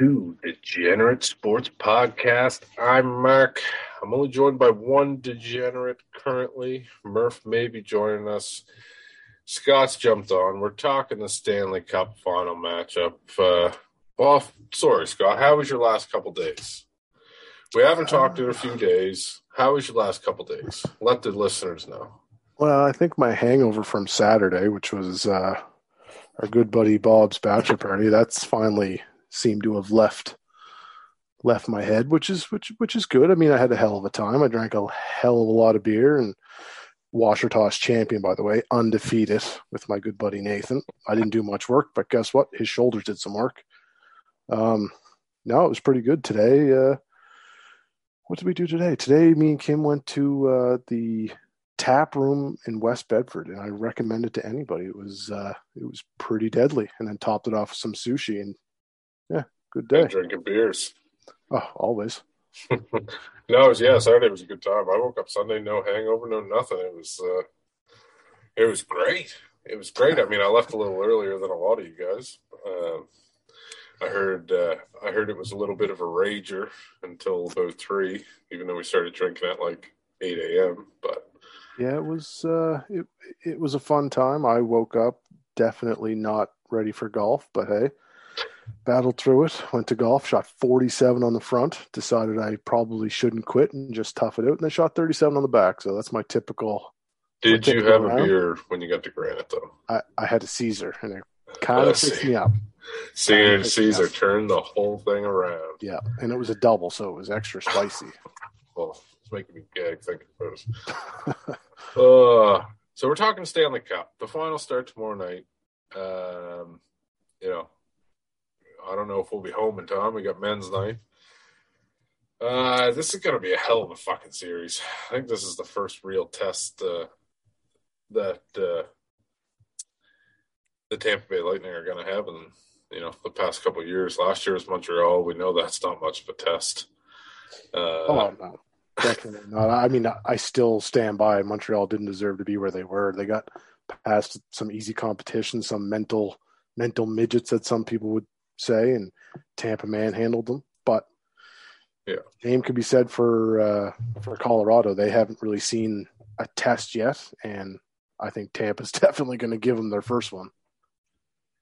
To Degenerate Sports Podcast. I'm Mark. I'm only joined by one degenerate currently. Murph may be joining us. Scott's jumped on. We're talking the Stanley Cup final matchup. Uh, well, sorry, Scott. How was your last couple days? We haven't talked in a few days. How was your last couple days? Let the listeners know. Well, I think my hangover from Saturday, which was uh, our good buddy Bob's bachelor party, that's finally seemed to have left left my head, which is which which is good. I mean, I had a hell of a time. I drank a hell of a lot of beer and washer toss champion, by the way, undefeated with my good buddy Nathan. I didn't do much work, but guess what? His shoulders did some work. Um, no, it was pretty good today. Uh, what did we do today? Today, me and Kim went to uh, the tap room in West Bedford, and I recommend it to anybody. It was uh, it was pretty deadly, and then topped it off with some sushi, and yeah, good day. And drinking beers. Oh, always. no, it was yeah. Saturday was a good time. I woke up Sunday, no hangover, no nothing. It was uh, it was great. It was great. I mean, I left a little earlier than a lot of you guys. Um, I heard uh, I heard it was a little bit of a rager until about three, even though we started drinking at like eight a.m. But yeah, it was uh, it it was a fun time. I woke up definitely not ready for golf, but hey, battled through it. Went to golf, shot forty seven on the front. Decided I probably shouldn't quit and just tough it out, and I shot thirty seven on the back. So that's my typical. Did you have round. a beer when you got to Granite though? I, I had a Caesar, and it kind of fixed me up. Seeing Caesar turned the whole thing around. Yeah, and it was a double, so it was extra spicy. well, it's making me gag thinking about it. uh, so we're talking Stanley Cup. The final start tomorrow night. Um, you know, I don't know if we'll be home in time. We got men's night. Uh, this is going to be a hell of a fucking series. I think this is the first real test uh, that uh, the Tampa Bay Lightning are going to have in you know the past couple years. Last year was Montreal. We know that's not much of a test. Uh, oh no, definitely not. I mean, I still stand by Montreal didn't deserve to be where they were. They got past some easy competition, some mental mental midgets that some people would say, and Tampa manhandled them. But yeah, name could be said for uh, for Colorado. They haven't really seen a test yet, and I think Tampa's definitely going to give them their first one.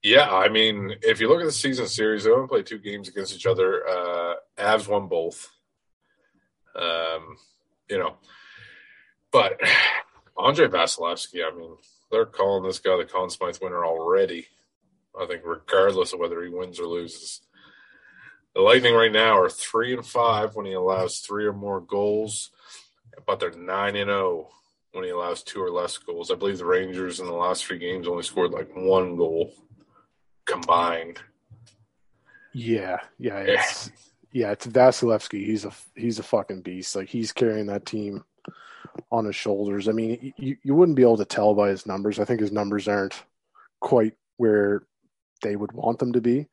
Yeah, I mean, if you look at the season series, they only played two games against each other. Uh, Avs won both. Um, you know, but Andre Vasilevskiy, I mean, they're calling this guy the Conn Smythe winner already. I think, regardless of whether he wins or loses. The Lightning right now are three and five when he allows three or more goals, but they're nine and zero when he allows two or less goals. I believe the Rangers in the last three games only scored like one goal combined. Yeah, yeah, it's yeah, it's Vasilevskiy. He's a he's a fucking beast. Like he's carrying that team on his shoulders. I mean, you you wouldn't be able to tell by his numbers. I think his numbers aren't quite where they would want them to be,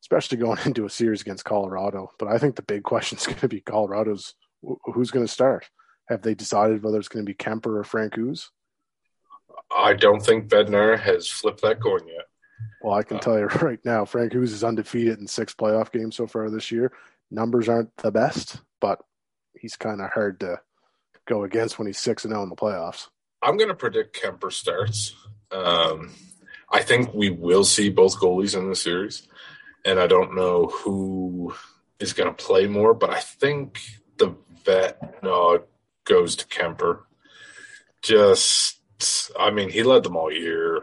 especially going into a series against Colorado. But I think the big question is going to be Colorado's who's going to start. Have they decided whether it's going to be Kemper or Francouz? I don't think Bednar has flipped that coin yet. Well, I can uh, tell you right now, Francouz is undefeated in six playoff games so far this year. Numbers aren't the best, but he's kind of hard to go against when he's six and zero oh in the playoffs. I'm going to predict Kemper starts. Um, I think we will see both goalies in the series, and I don't know who is going to play more, but I think the vet goes to Kemper. Just, I mean, he led them all year.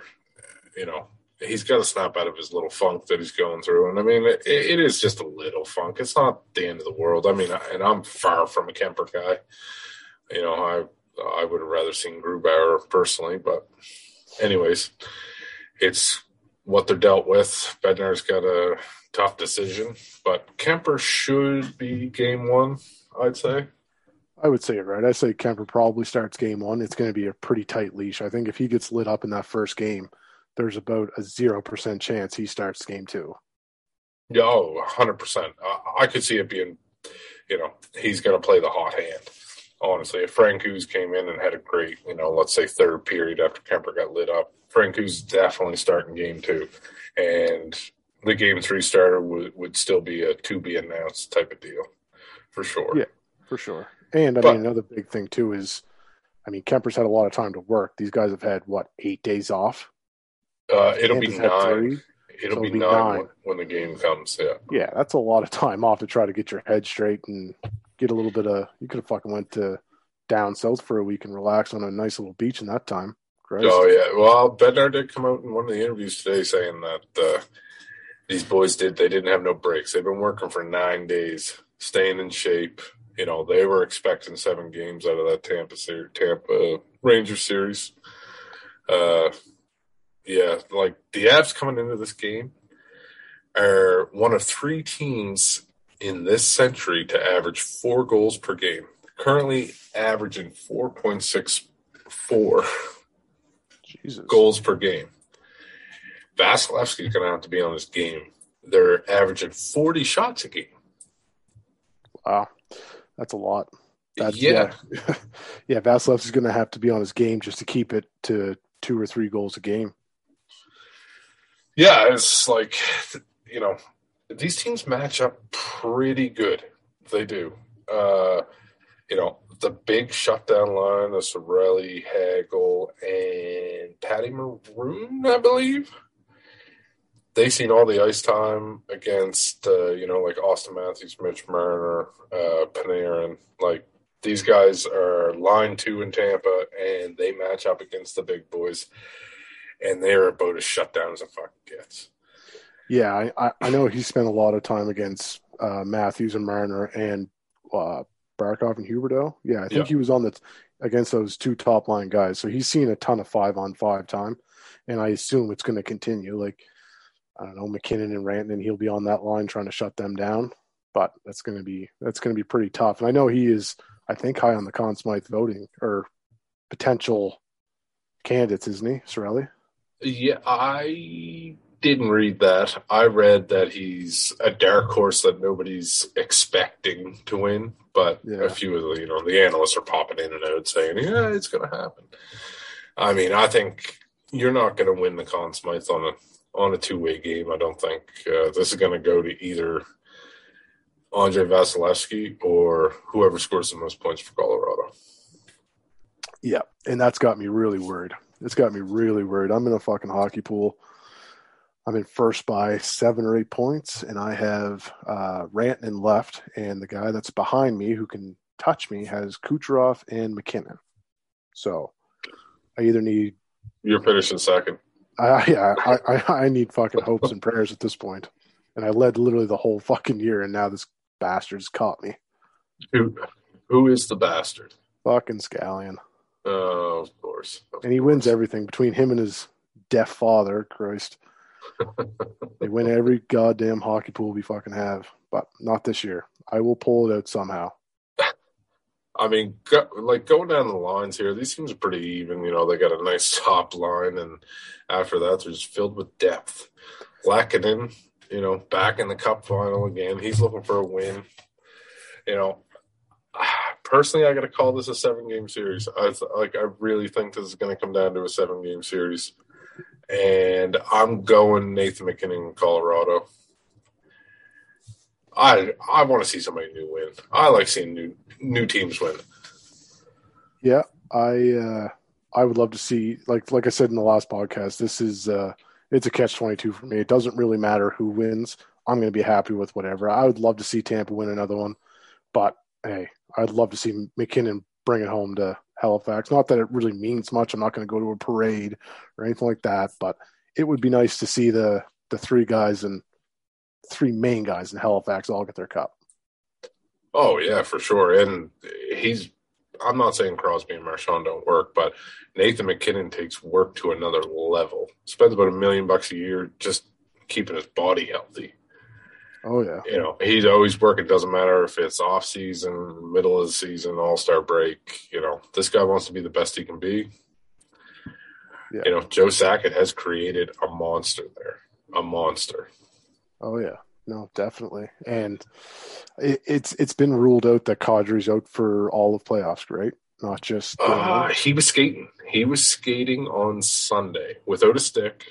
You know, he's got to snap out of his little funk that he's going through. And I mean, it, it is just a little funk. It's not the end of the world. I mean, and I'm far from a Kemper guy. You know, I I would have rather seen Grubauer personally, but anyways, it's what they're dealt with. Bednar's got a tough decision, but Kemper should be game one. I'd say. I would say it right. I say Kemper probably starts game one. It's going to be a pretty tight leash. I think if he gets lit up in that first game, there's about a 0% chance he starts game two. Yeah, oh, 100%. I could see it being, you know, he's going to play the hot hand. Honestly, if Francouz came in and had a great, you know, let's say third period after Kemper got lit up, Francouz definitely starting game two. And the game three starter would would still be a to be announced type of deal, for sure. Yeah, for sure. And I But- mean, another big thing too is, I mean, Kemper's had a lot of time to work. These guys have had what eight days off. Uh, it'll be Kansas had nine. It'll So be, it'll be nine, nine. When, when the game comes. Yeah. Yeah, that's a lot of time off to try to get your head straight and get a little bit of. You could have fucking went to down south for a week and relax on a nice little beach in that time. Christ. Oh yeah. Well, Bednar did come out in one of the interviews today saying that uh, these boys did they didn't have no breaks. They've been working for nine days, staying in shape. You know, they were expecting seven games out of that Tampa series, Tampa Rangers series. Uh, yeah, like the Avs coming into this game are one of three teams in this century to average four goals per game. Currently averaging four point six four Jesus. goals per game. Vasilevskiy's going to have to be on this game. They're averaging 40 shots a game. Wow, that's a lot. That's, yeah. yeah, yeah. Vasilevskiy's going to have to be on his game just to keep it to two or three goals a game. Yeah, it's like, you know, these teams match up pretty good. They do. Uh, you know, the big shutdown line of Cirelli, Hagel, and Patty Maroon, I believe. they've seen all the ice time against, uh, you know, like Auston Matthews, Mitch Marner, uh, Panarin. Like, these guys are line two in Tampa, and they match up against the big boys, and they're about as shut down as a fuck gets. Yeah, I, I, I know he spent a lot of time against uh, Matthews and Marner and uh, Barkov and Huberdeau. Yeah, I think Yeah. he was on the against those two top line guys. So he's seen a ton of five on five time, and I assume it's going to continue. Like I don't know, MacKinnon and Rantanen, he'll be on that line trying to shut them down. But that's going to be that's going to be pretty tough. And I know he is, I think, high on the Conn Smythe voting or potential candidates, isn't he, Cirelli? Yeah, I didn't read that. I read that he's a dark horse that nobody's expecting to win, but Yeah. a few of the you know the analysts are popping in and out saying, "Yeah, it's going to happen." I mean, I think you're not going to win the Conn Smythe on a on a two way game. I don't think uh, this is going to go to either Andre Vasilevskiy or whoever scores the most points for Colorado. Yeah, and that's got me really worried. It's got me really worried. I'm in a fucking hockey pool. I'm in first by seven or eight points, and I have uh, Rantanen left, and the guy that's behind me who can touch me has Kucherov and MacKinnon. So I either need, You're finishing second. I, yeah, I, I, I need fucking hopes and prayers at this point. And I led literally the whole fucking year, and now this bastard's caught me. Who who is the bastard? Fucking scallion. Uh, of course. Of and he wins everything between him and his deaf father. Christ, they win every goddamn hockey pool we fucking have, but not this year. I will pull it out somehow. I mean, go, like going down the lines here, these teams are pretty even. You know, they got a nice top line, and after that, they're just filled with depth. Lehkonen, you know, back in the cup final again. He's looking for a win. You know, personally, I got to call this a seven game series. I like, I really think this is going to come down to a seven game series, and I'm going Nathan MacKinnon in Colorado. I I want to see somebody new win. I like seeing new new teams win. Yeah, I uh, I would love to see like like I said in the last podcast. This is uh, it's a catch twenty two for me. It doesn't really matter who wins. I'm going to be happy with whatever. I would love to see Tampa win another one, but hey, I'd love to see MacKinnon bring it home to Halifax. Not that it really means much. I'm not going to go to a parade or anything like that, but it would be nice to see the the three guys and three main guys in Halifax all get their cup. Oh yeah, for sure. And he's I'm not saying Crosby and Marchand don't work, but Nathan MacKinnon takes work to another level. Spends about a million bucks a year just keeping his body healthy. Oh yeah, You know, he's always working. Doesn't matter if it's off season, middle of the season, All Star break. You know, this guy wants to be the best he can be. Yeah. You know, Joe Sakic has created a monster there, a monster. oh yeah. No, definitely. And it, it's it's been ruled out that Kadri's out for all of playoffs, right? Not just Uh, he was skating. He was skating on Sunday without a stick,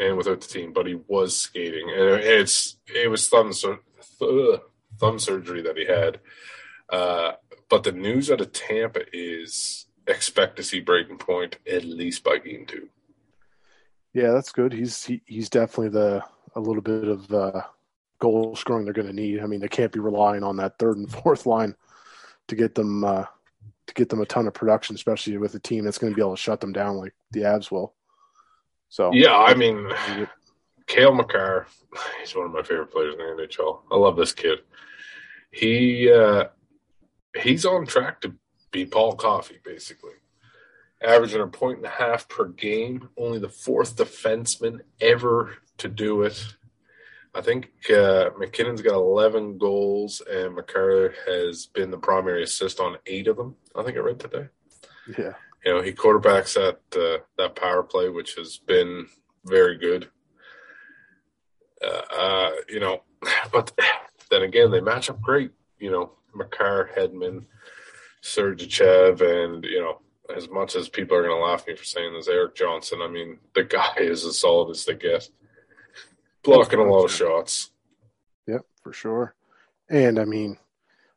and without the team, but he was skating, and it's it was thumb sur- thumb surgery that he had. Uh, but the news out of Tampa is expect to see Brayden Point at least by game two. Yeah, that's good. He's he, he's definitely the a little bit of goal scoring they're going to need. I mean, they can't be relying on that third and fourth line to get them uh, to get them a ton of production, especially with a team that's going to be able to shut them down like the Avs will. So yeah, I mean, Cale Makar, he's one of my favorite players in the NHL. I love this kid. He uh, he's on track to be Paul Coffey, basically. Averaging a point and a half per game, only the fourth defenseman ever to do it. I think uh, MacKinnon's got 11 goals, and Makar has been the primary assist on eight of them. I think I read today. Yeah, you know he quarterbacks that uh, that power play, which has been very good. Uh, uh, you know, but then again, they match up great. You know, Makar, Hedman, Sergachev, and you know, as much as people are going to laugh at me for saying this, Erik Johnson. I mean, the guy is as solid as they get, blocking a lot of shots. Yep, for sure. And I mean,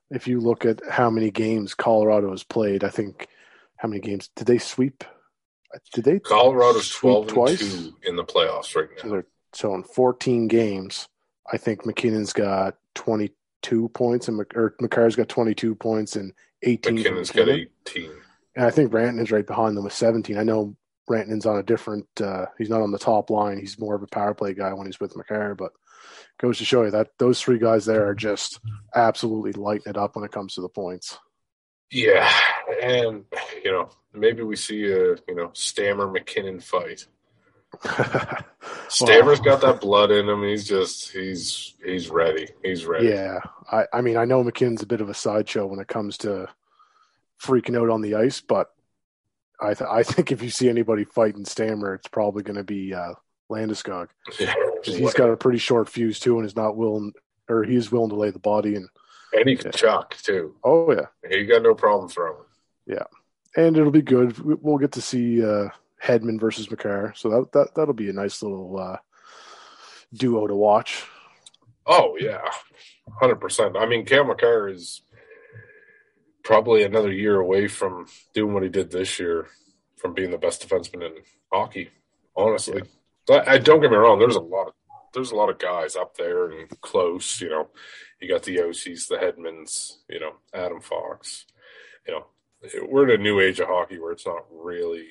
if you look at how many games Colorado has played, I think how many games did they sweep? Did they? Colorado's twelve twice? two in the playoffs right now. So, so in fourteen games, I think MacKinnon's got twenty two points, and or Makar's got twenty two points and eighteen. MacKinnon's got eighteen, and I think Rantanen's right behind them with seventeen. I know Rantanen's on a different. Uh, he's not on the top line. He's more of a power play guy when he's with Makar, but goes to show you that those three guys there are just absolutely lighting it up when it comes to the points. Yeah, and you know maybe we see a you know Stammer MacKinnon fight. Stammer's well, got that blood in him. He's just he's he's ready. He's ready. Yeah, I I mean I know MacKinnon's a bit of a sideshow when it comes to freaking out on the ice, but I th- I think if you see anybody fighting Stammer, it's probably going to be uh, Landeskog. Yeah, he's got a pretty short fuse too, and is not willing or he's willing to lay the body and and he can yeah. chuck too. Oh yeah, he got no problem throwing. Yeah, and it'll be good. We'll get to see uh, Hedman versus Makar, so that that that'll be a nice little uh, duo to watch. Oh yeah, hundred percent. I mean, Cam Makar is probably another year away from doing what he did this year, from being the best defenseman in hockey. Honestly, yeah. I, I don't get me wrong. There's a lot of there's a lot of guys up there and close. You know, you got the OCs, the Hedmans. you know, Adam Fox. You know, we're in a new age of hockey where it's not really,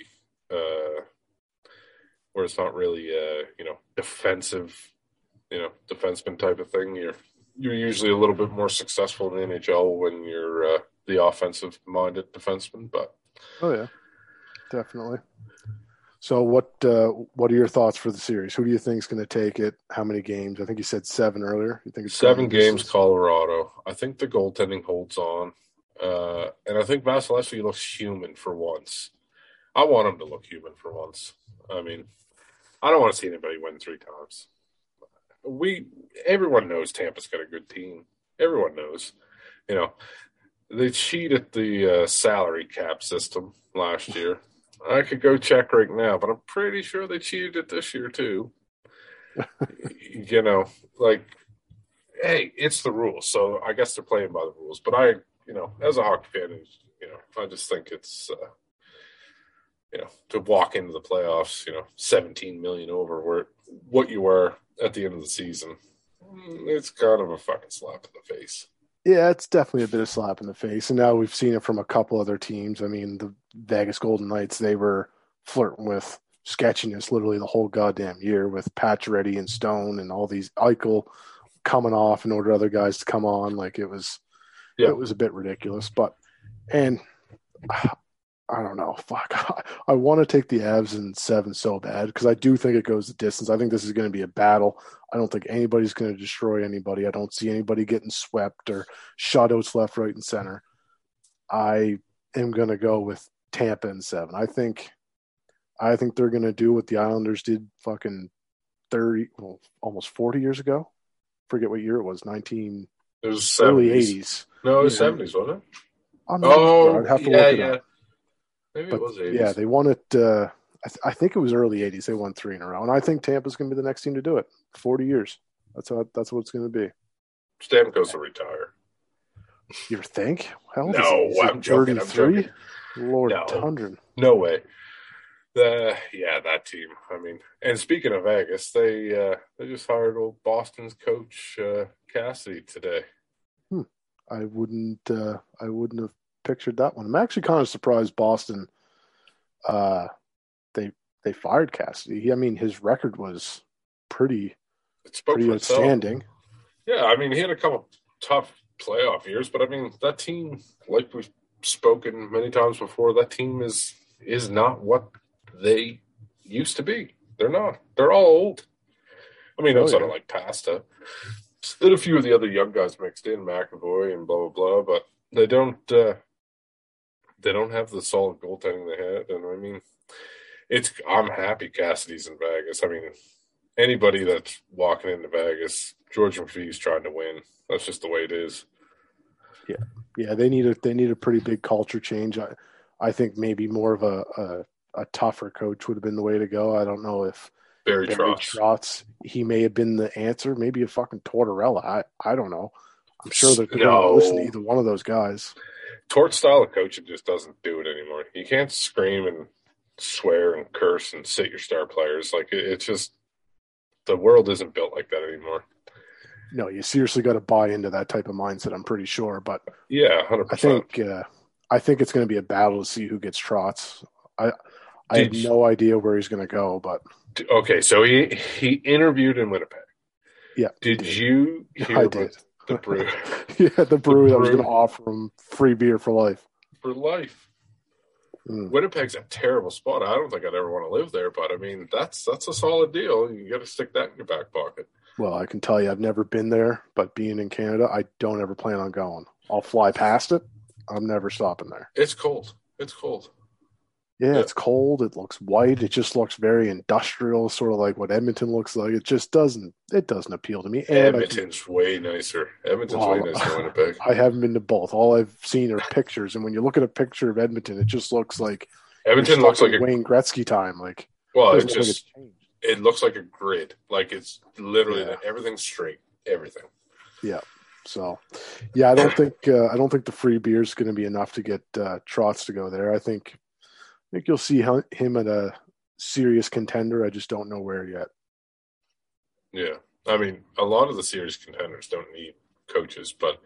uh, where it's not really, uh, you know, defensive, you know, defenseman type of thing. You're you're usually a little bit more successful in the NHL when you're uh, the offensive minded defenseman. But oh yeah, definitely. So what uh, what are your thoughts for the series? Who do you think is going to take it? How many games? I think you said seven earlier. You think it's seven games? Colorado. I think the goaltending holds on, uh, and I think Vasilevskiy looks human for once. I want him to look human for once. I mean, I don't want to see anybody win three times. We everyone knows Tampa's got a good team. Everyone knows, you know, they cheated the uh, salary cap system last year. I could go check right now, but I'm pretty sure they cheated it this year too. you know, like, hey, it's the rules, so I guess they're playing by the rules. But I, you know, as a hockey fan, you know, I just think it's, uh, you know, to walk into the playoffs, you know, 17 million over where what you were at the end of the season, mm, it's kind of a fucking slap in the face. Yeah, it's definitely a bit of slap in the face. And now we've seen it from a couple other teams. I mean, the Vegas Golden Knights, they were flirting with sketchiness literally the whole goddamn year with Pacioretty and Stone and all these Eichel coming off in order other guys to come on. Like it was, yeah. it was a bit ridiculous. But, and I don't know. Fuck. I, I want to take the Avs in seven so bad because I do think it goes the distance. I think this is going to be a battle. I don't think anybody's going to destroy anybody. I don't see anybody getting swept or shutouts left, right, and center. I am going to go with Tampa in seven. I think, I think they're going to do what the Islanders did fucking thirty, well, almost forty years ago. Forget what year it was. Nineteen. It was early eighties. No, it was seventies, wasn't it? oh, yeah, yeah. Maybe but, it was 80s. Yeah, they won it. Uh, I, th- I think it was early '80s. They won three in a row, and I think Tampa's going to be the next team to do it. Forty years. That's how. That's what it's going to be. Stamkos will retire. You think? No, I'm joking. I'm joking. Lord No. Tundra. No way. The yeah, that team. I mean, and speaking of Vegas, they uh they just hired old Boston's coach uh Cassidy today. I wouldn't. Uh, I wouldn't have pictured that one. I'm actually kind of surprised Boston. Uh, they they fired Cassidy. He, I mean, his record was pretty pretty for itself. outstanding. Yeah, I mean, he had a couple tough playoff years, but I mean, that team, like we've spoken many times before, that team is is not what they used to be. They're not. They're all old. I mean, Oh, outside yeah. of like Pasta, and a few of the other young guys mixed in, McAvoy and blah blah blah, but they don't. uh They don't have the solid goaltending they had, and I mean, it's. I'm happy Cassidy's in Vegas. I mean, anybody that's walking into Vegas, George McPhee's trying to win. That's just the way it is. Yeah, yeah, they need a they need a pretty big culture change. I I think maybe more of a a, a tougher coach would have been the way to go. I don't know if Barry Barry Trotz. Trotz he may have been the answer. Maybe a fucking Tortorella. I I don't know. I'm sure they're No. going to listen to either one of those guys. Tort style of coaching just doesn't do it anymore. You can't scream and swear and curse and sit your star players. Like it, it's just the world isn't built like that anymore. No, you seriously got to buy into that type of mindset. I'm pretty sure, but Yeah, 100%. I think uh, I think it's going to be a battle to see who gets Trotz. I I have Did no idea where he's going to go, but Okay, so he he interviewed in Winnipeg. yeah, Did you hear I about did. the brew yeah, the brewery that was going to offer him free beer for life. for life? Mm. Winnipeg's a terrible spot. I don't think I'd ever want to live there, but I mean that's that's a solid deal. You got to stick that in your back pocket. Well, I can tell you, I've never been there, but being in Canada, I don't ever plan on going. I'll fly past it. I'm never stopping there. It's cold. It's cold. Yeah, it's cold. It looks white. It just looks very industrial, sort of like what Edmonton looks like. It just doesn't. It doesn't appeal to me. And can- Edmonton's way nicer. Edmonton's Well, way nicer than Winnipeg. I haven't been to both. All I've seen are pictures, and when you look at a picture of Edmonton, it just looks like Edmonton looks like a Wayne Gretzky time. Like well. It doesn't look like just it looks like a grid. Like it's literally Yeah. everything's straight. Everything. Yeah. So, yeah, I don't think uh, I don't think the free beer is going to be enough to get uh, Trotz to go there. I think think you'll see him at a serious contender. I just don't know where yet. Yeah. I mean, a lot of the serious contenders don't need coaches, but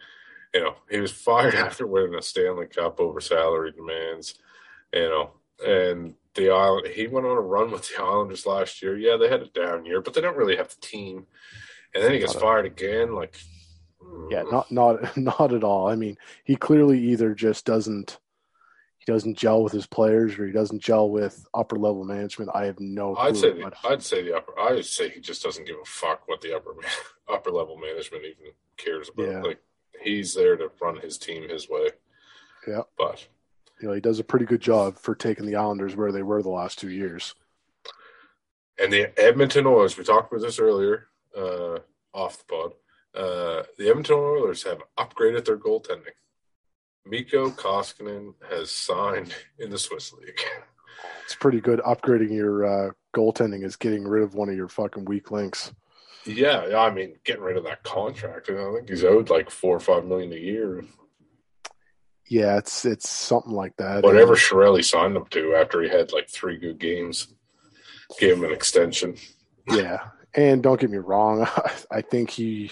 you know, he was fired after winning a Stanley Cup over salary demands. You know, and the island he went on a run with the Islanders last year. Yeah, they had a down year, but they don't really have the team. And then he gets fired again. Like, Yeah, mm, not not not at all. I mean, he clearly either just doesn't he doesn't gel with his players or he doesn't gel with upper level management. I have no clue. I'd say the, I'd say the upper. I'd say he just doesn't give a fuck what the upper upper level management even cares about. Yeah. Like he's there to run his team his way. Yeah. But you know, he does a pretty good job for taking the Islanders where they were the last two years. and the Edmonton Oilers. We talked about this earlier uh, off the pod. Uh, the Edmonton Oilers have upgraded their goaltending. Mikko Koskinen has signed in the Swiss League. It's pretty good. Upgrading your uh, goaltending is getting rid of one of your fucking weak links. yeah, I mean, getting rid of that contract. I think he's owed like four or five million a year. Yeah, it's it's something like that. Whatever And- Chiarelli signed him to after he had like three good games, gave him an extension. Yeah, and don't get me wrong, I think he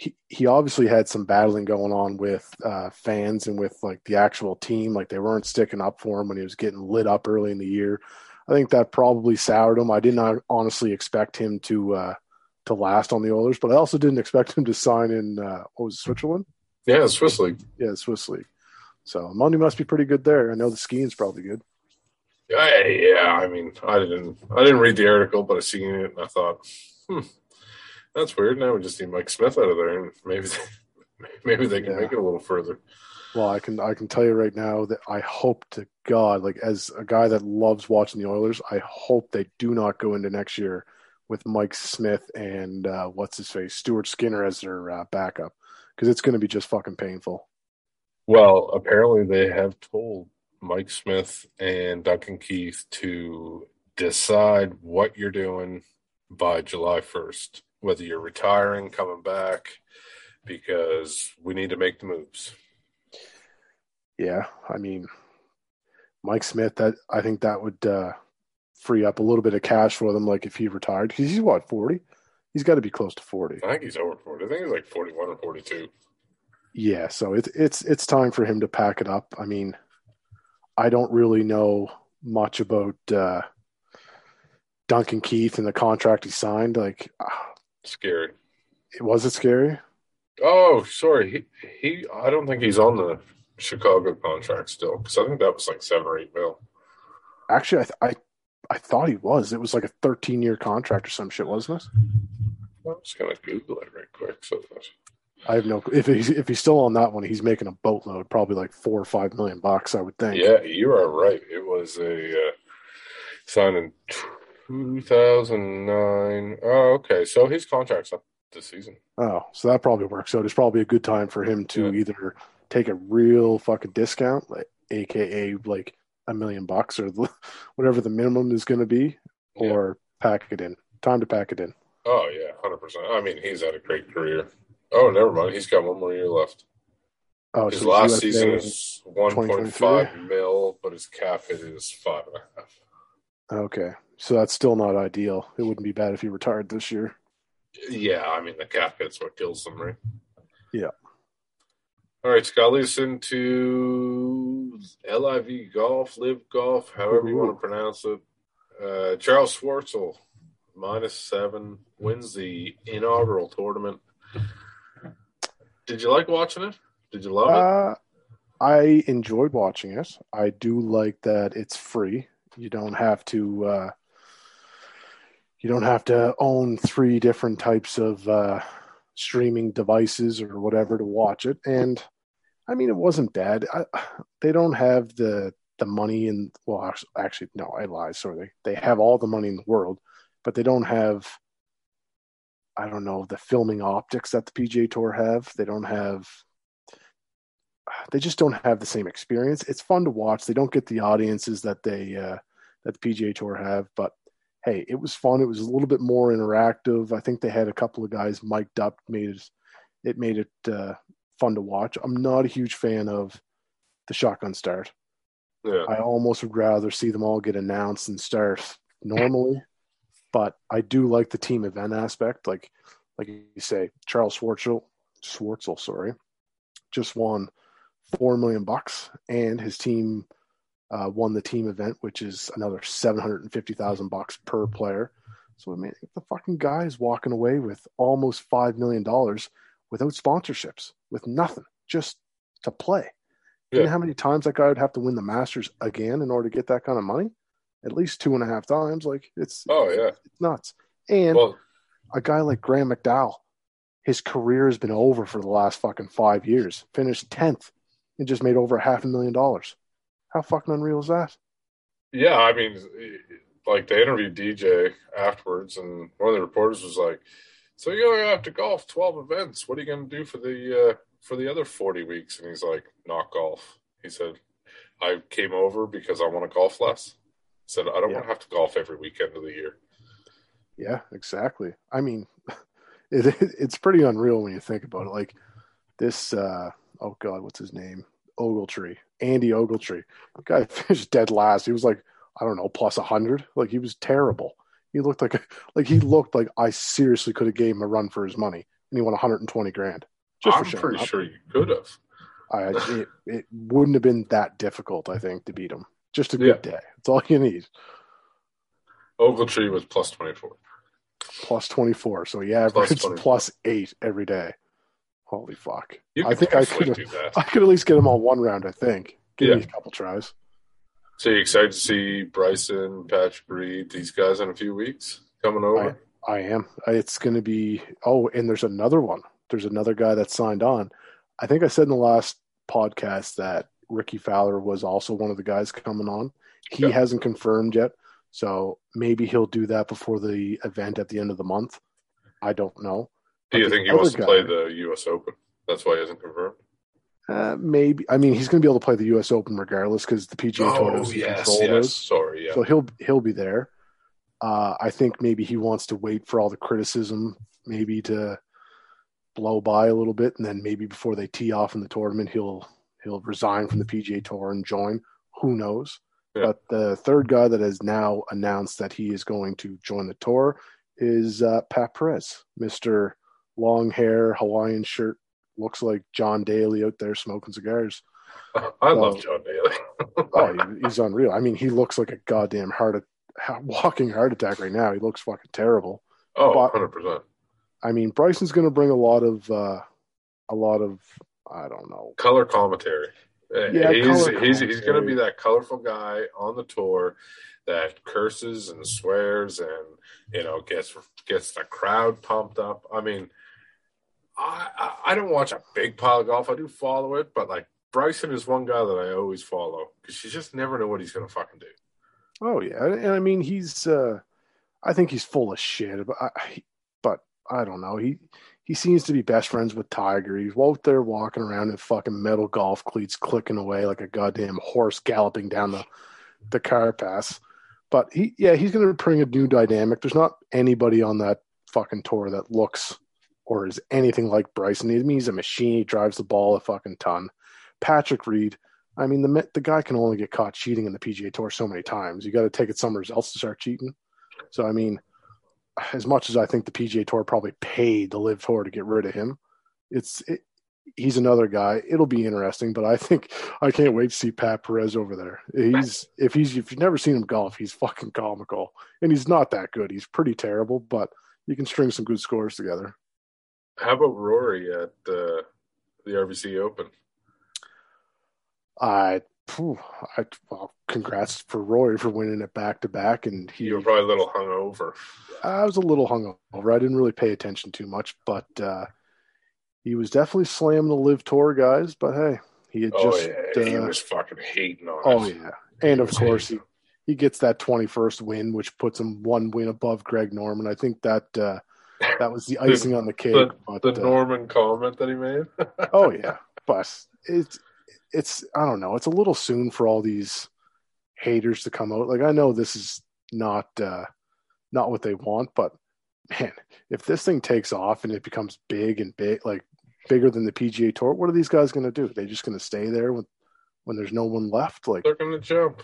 he he obviously had some battling going on with uh, fans and with like the actual team. Like they weren't sticking up for him when he was getting lit up early in the year. I think that probably soured him. I did not honestly expect him to uh, to last on the Oilers, but I also didn't expect him to sign in uh, what was it, Switzerland? Yeah, Swiss League. Yeah, Swiss League. So money must be pretty good there. I know the skiing's probably good. Yeah, yeah. I mean, I didn't, I didn't read the article, but I seen it and I thought, hmm, that's weird. Now we just need Mike Smith out of there, and maybe, they, maybe they can Yeah. make it a little further. Well, I can I can tell you right now that I hope to God, like as a guy that loves watching the Oilers, I hope they do not go into next year with Mike Smith and uh, what's his face Stuart Skinner as their uh, backup because it's going to be just fucking painful. Well, apparently they have told Mike Smith and Duncan Keith to decide what you're doing by July 1st, whether you're retiring, coming back, because we need to make the moves. Yeah, I mean, Mike Smith. That I think that would uh, free up a little bit of cash for them. Like if he retired, because he's what forty. He's got to be close to forty. I think he's over forty. I think he's like forty-one or forty-two. Yeah, so it's it's it's time for him to pack it up. I mean, I don't really know much about uh, Duncan Keith and the contract he signed. Like, scary. Was it scary? Oh, sorry. He, he I don't think he's on the Chicago contract still because I think that was like seven or eight mil. Actually, I, th- I I thought he was. It was like a 13 year contract or some shit, wasn't it? I'm just gonna Google it right quick. So that... I have no. If he's if he's still on that one, he's making a boatload, probably like four or five million bucks, I would think. Yeah, you are right. It was a uh, signed in 2009. Oh, okay. So his contract's up this season. Oh, so that probably works out. It's probably a good time for him to yeah. either take a real fucking discount, like AKA like a million bucks or whatever the minimum is going to be, or yeah. pack it in. Time to pack it in. Oh yeah, hundred percent. I mean, he's had a great career. Oh, never mind. He's got one more year left. Oh, his so last season is one point five mil, but his cap hit is five and a half. Okay, so that's still not ideal. It wouldn't be bad if he retired this year. Yeah, I mean the cap hit's what kills them, right? Yeah. All right, Scott, us into LIV Golf, Live Golf, however Ooh. you want to pronounce it. Uh, Charles Schwartzel, minus seven, wins the inaugural tournament. Did you like watching it? Did you love it? Uh, I enjoyed watching it. I do like that it's free. You don't have to. Uh, you don't have to own three different types of uh, streaming devices or whatever to watch it. And I mean, it wasn't bad. I, they don't have the the money and well, actually, no, I lied. Sorry, they they have all the money in the world, but they don't have. I don't know the filming optics that the PGA Tour have. They don't have. They just don't have the same experience. It's fun to watch. They don't get the audiences that they uh, that the PGA Tour have, but hey, it was fun. It was a little bit more interactive. I think they had a couple of guys mic'd up, made it it made it uh, fun to watch. I'm not a huge fan of the shotgun start. Yeah. I almost would rather see them all get announced and start normally, but I do like the team event aspect. Like, like you say, Charles Schwartzel, Schwartzel, sorry, just won four million bucks, and his team uh, won the team event, which is another seven hundred and fifty thousand bucks per player. So I mean, the fucking guy is walking away with almost five million dollars without sponsorships, with nothing, just to play. Yeah. You know how many times that guy would have to win the Masters again in order to get that kind of money? At least two and a half times. Like it's oh yeah, it's nuts. And well, a guy like Graham McDowell, his career has been over for the last fucking five years. Finished tenth and just made over a half a million dollars. How fucking unreal is that? Yeah, I mean, like they interviewed DJ afterwards, and one of the reporters was like, "So you only have to golf twelve events. What are you going to do for the uh, for the other forty weeks?" And he's like, "Not golf." He said, "I came over because I want to golf less." He said, "I don't yeah. want to have to golf every weekend of the year." Yeah, exactly. I mean, it, it's pretty unreal when you think about it. Like this, uh, oh god, what's his name? Ogletree, Andy Ogletree. The guy finished dead last. He was like, I don't know, plus a hundred. Like he was terrible. He looked like a, like he looked like I seriously could have gave him a run for his money, and he won 120 grand. Just I'm pretty up. sure you could have. I, it, it wouldn't have been that difficult, I think, to beat him. Just a good yeah. day. That's all you need. Ogletree was plus 24. Plus 24. So he averaged plus, plus eight every day. Holy fuck! I think I could. I could at least get him on one round. I think. Give yeah. me a couple tries. So you excited to see Bryson, Patrick Reed, these guys in a few weeks coming over? I, I am. It's going to be. Oh, and there's another one. There's another guy that signed on. I think I said in the last podcast that Rickie Fowler was also one of the guys coming on. He yeah. hasn't confirmed yet, so maybe he'll do that before the event at the end of the month. I don't know. Do you think he wants to play the U.S. Open? That's why he hasn't confirmed. Uh, maybe. I mean, he's going to be able to play the U.S. Open regardless because the PGA Tour Oh doesn't yes, control yes. those. Sorry, yeah. So he'll he'll be there. Uh, I think maybe he wants to wait for all the criticism, maybe to blow by a little bit, and then maybe before they tee off in the tournament, he'll he'll resign from the PGA Tour and join. Who knows? Yeah. But the third guy that has now announced that he is going to join the tour is uh, Pat Perez, Mister Long Hair, Hawaiian shirt, looks like John Daly out there smoking cigars. I love Oh. John Daly. Oh, he, he's unreal. I mean, he looks like a goddamn heart, walking heart attack right now. He looks fucking terrible. oh, but- 100 percent. I mean, Bryson's going to bring a lot of, uh, a lot of, I don't know. Color commentary. Uh, Yeah, he's color he's he's going to be that colorful guy on the tour that curses and swears and you know gets gets the crowd pumped up. I mean, I I, don't watch a big pile of golf. I do follow it, but like Bryson is one guy that I always follow because you just never know what he's going to fucking do. Oh yeah, and I mean, he's, uh, I think he's full of shit. But I, but I don't know. He he seems to be best friends with Tiger. He's out there walking around in fucking metal golf cleats, clicking away like a goddamn horse galloping down the the car pass. But he, yeah, he's going to bring a new dynamic. There's not anybody on that fucking tour that looks or is anything like Bryson. I mean, he's a machine. He drives the ball a fucking ton. Patrick Reed. I mean, the the guy can only get caught cheating in the PGA Tour so many times. You got to take it somewhere else to start cheating. So, I mean, as much as I think the PGA Tour probably paid the Live Tour to get rid of him, it's it, he's another guy. It'll be interesting, but I think I can't wait to see Pat Perez over there. He's if he's if you've never seen him golf, he's fucking comical, and he's not that good. He's pretty terrible, but you can string some good scores together. How about Rory at uh, the RBC Open? I, phew, I well, congrats for Rory for winning it back to back, and he You were probably a little hungover. I was a little hungover. I didn't really pay attention too much, but uh, he was definitely slamming the live tour guys. But hey, he had Oh just yeah, he uh, was fucking hating on oh it. yeah, and of was course he, he gets that twenty first win, which puts him one win above Greg Norman. I think that uh, that was the icing on the cake. the, but the uh, Norman comment that he made. oh yeah, but it's it's I don't know. It's a little soon for all these haters to come out. Like I know this is not uh, not what they want, but man, if this thing takes off and it becomes big and big, like bigger than the PGA Tour, what are these guys going to do? They just going to stay there when when there's no one left? Like They're going to jump.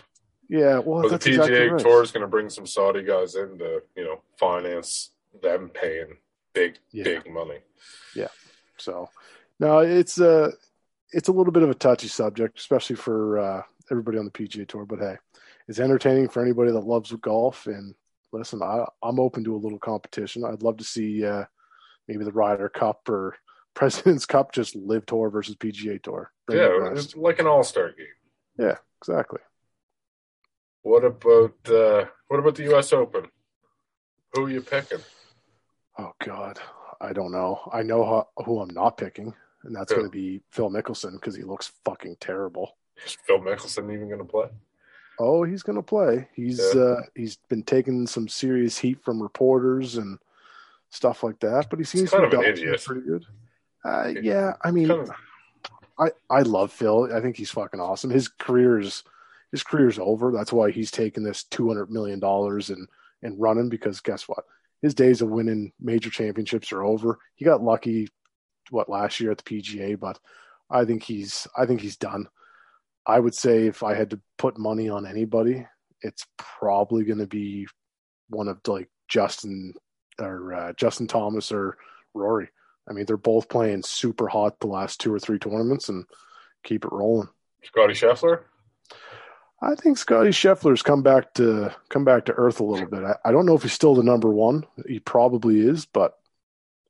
yeah, well the PGA exactly right. Tour is going to bring some Saudi guys in to, you know, finance them paying big, Yeah. big money. Yeah. So no, it's a it's a little bit of a touchy subject, especially for uh, everybody on the PGA Tour. But hey, it's entertaining for anybody that loves golf. And listen, I, I'm open to a little competition. I'd love to see uh, maybe the Ryder Cup or President's Cup just live tour versus PGA Tour. Bring yeah, it's like an All Star game. yeah, exactly. What about uh, what about the U.S. Open? Who are you picking? Oh God, I don't know. I know how, who I'm not picking, and that's going to be Phil Mickelson because he looks fucking terrible. Is Phil Mickelson even going to play? Oh, he's going to play. He's Yeah. uh, he's been taking some serious heat from reporters and stuff like that, but he seems kind to be an balancing it idiot. pretty good. Uh, yeah, I mean, Kind of, I I love Phil. I think he's fucking awesome. His career's his career's over. That's why he's taking this two hundred million dollars and and running because guess what? His days of winning major championships are over. He got lucky what last year at the PGA, but I think he's I think he's done. I would say if I had to put money on anybody, it's probably going to be one of like Justin or uh, Justin Thomas or Rory. I mean, they're both playing super hot the last two or three tournaments and keep it rolling. Scotty Scheffler. I think Scotty Scheffler's come back to come back to earth a little bit. I, I don't know if he's still the number one. He probably is, but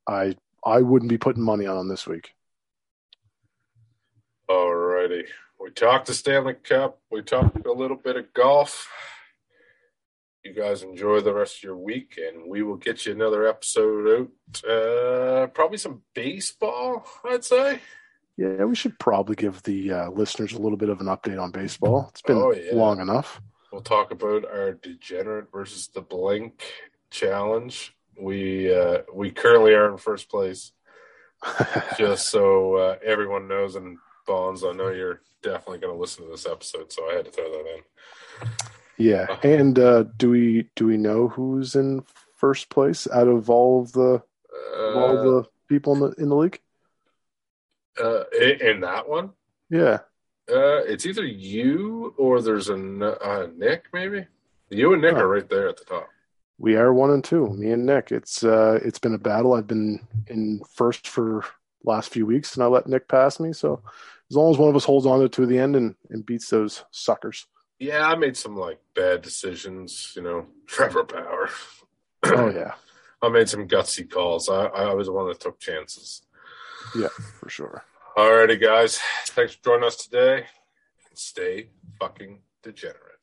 I I wouldn't be putting money on him this week. Alrighty. We talked the Stanley Cup. We talked a little bit of golf. You guys enjoy the rest of your week, and we will get you another episode out. Uh, probably some baseball, I'd say. Yeah, we should probably give the uh, listeners a little bit of an update on baseball. It's been Oh, yeah. long enough. We'll talk about our degenerate versus the blink challenge. We uh, we currently are in first place, just so uh, everyone knows. And Bonds, I know you're definitely going to listen to this episode, so I had to throw that in. Yeah, and uh, do we do we know who's in first place out of all of the Uh, all the people in the in the league? Uh, in, that one, Yeah, uh, it's either you or there's a uh, Nick, maybe. You and Nick Huh. are right there at the top. we are one and two. Me and Nick. It's uh, it's been a battle. I've been in first for last few weeks, and I let Nick pass me. So as long as one of us holds on to it to the end and, and beats those suckers. Yeah, I made some like bad decisions. You know, Trevor Power. Oh yeah, I made some gutsy calls. I, I was the one that took chances. Yeah, for sure. Alrighty, guys. Thanks for joining us today. Stay fucking degenerate.